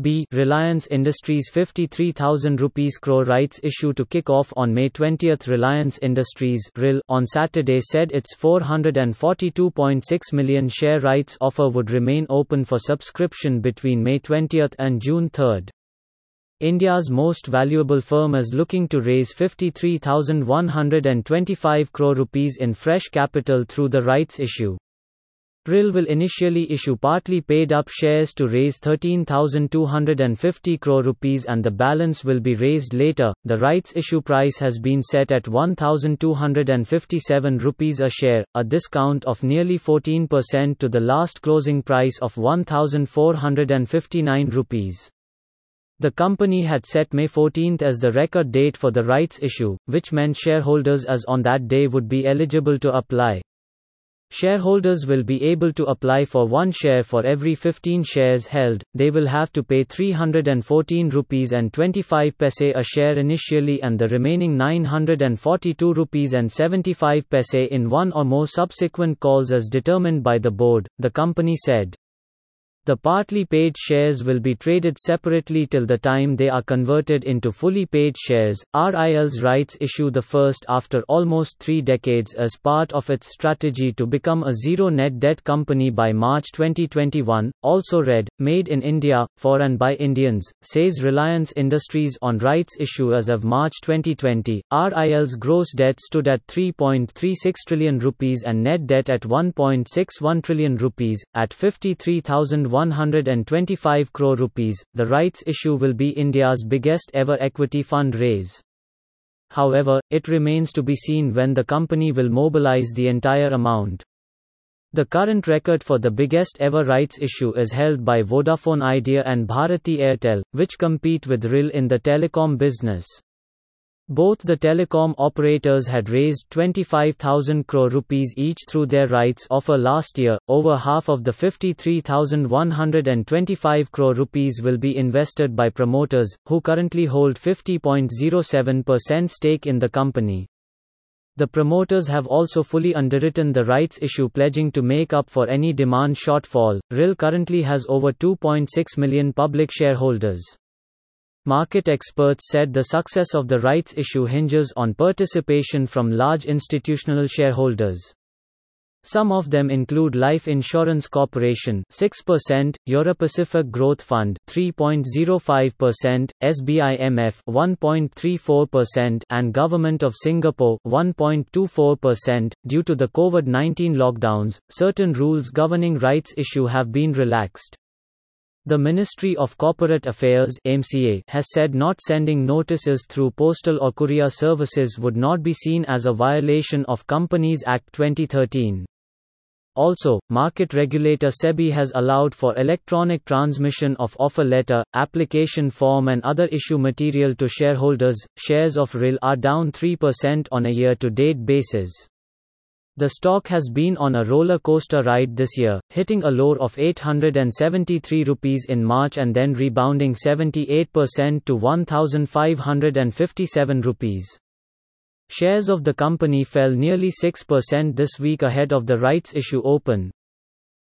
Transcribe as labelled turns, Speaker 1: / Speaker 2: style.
Speaker 1: B. Reliance Industries 53,000 rupees crore rights issue to kick off on May 20. Reliance Industries RIL, on Saturday said its 442.6 million share rights offer would remain open for subscription between May 20 and June 3. India's most valuable firm is looking to raise 53,125 crore rupees in fresh capital through the rights issue. RIL will initially issue partly paid up shares to raise 13,250 crore rupees and the balance will be raised later. The rights issue price has been set at 1,257 rupees a share, a discount of nearly 14% to the last closing price of 1,459 rupees. The company had set May 14 as the record date for the rights issue, which meant shareholders as on that day would be eligible to apply. Shareholders will be able to apply for one share for every 15 shares held. They will have to pay 314 rupees and 25 paise a share initially and the remaining 942 rupees and 75 paise in one or more subsequent calls as determined by the board, the company said. The partly paid shares will be traded separately till the time they are converted into fully paid shares. RIL's rights issue the first after almost three decades as part of its strategy to become a zero net debt company by March 2021. Also read, Made in India, for and by Indians, says Reliance Industries on rights issue as of March 2020. RIL's gross debt stood at 3.36 trillion rupees and net debt at 1.61 trillion rupees, at 53,000 125 crore rupees. The rights issue will be India's biggest ever equity fund raise. However, it remains to be seen when the company will mobilize the entire amount. The current record for the biggest ever rights issue is held by Vodafone Idea and Bharti Airtel, which compete with RIL in the telecom business. Both the telecom operators had raised 25,000 crore rupees each through their rights offer last year. Over half of the 53,125 crore rupees will be invested by promoters, who currently hold 50.07% stake in the company. The promoters have also fully underwritten the rights issue, pledging to make up for any demand shortfall. RIL currently has over 2.6 million public shareholders. Market experts said the success of the rights issue hinges on participation from large institutional shareholders. Some of them include Life Insurance Corporation 6%, Euro-Pacific Growth Fund 3.05%, SBIMF 1.34% and Government of Singapore 1.24%. Due to the COVID-19 lockdowns, certain rules governing rights issue have been relaxed. The Ministry of Corporate Affairs (MCA) has said not sending notices through postal or courier services would not be seen as a violation of Companies Act 2013. Also, market regulator SEBI has allowed for electronic transmission of offer letter, application form and other issue material to shareholders. Shares of RIL are down 3% on a year-to-date basis. The stock has been on a roller coaster ride this year, hitting a low of 873 rupees in March and then rebounding 78% to 1557 rupees. Shares of the company fell nearly 6% this week ahead of the rights issue open.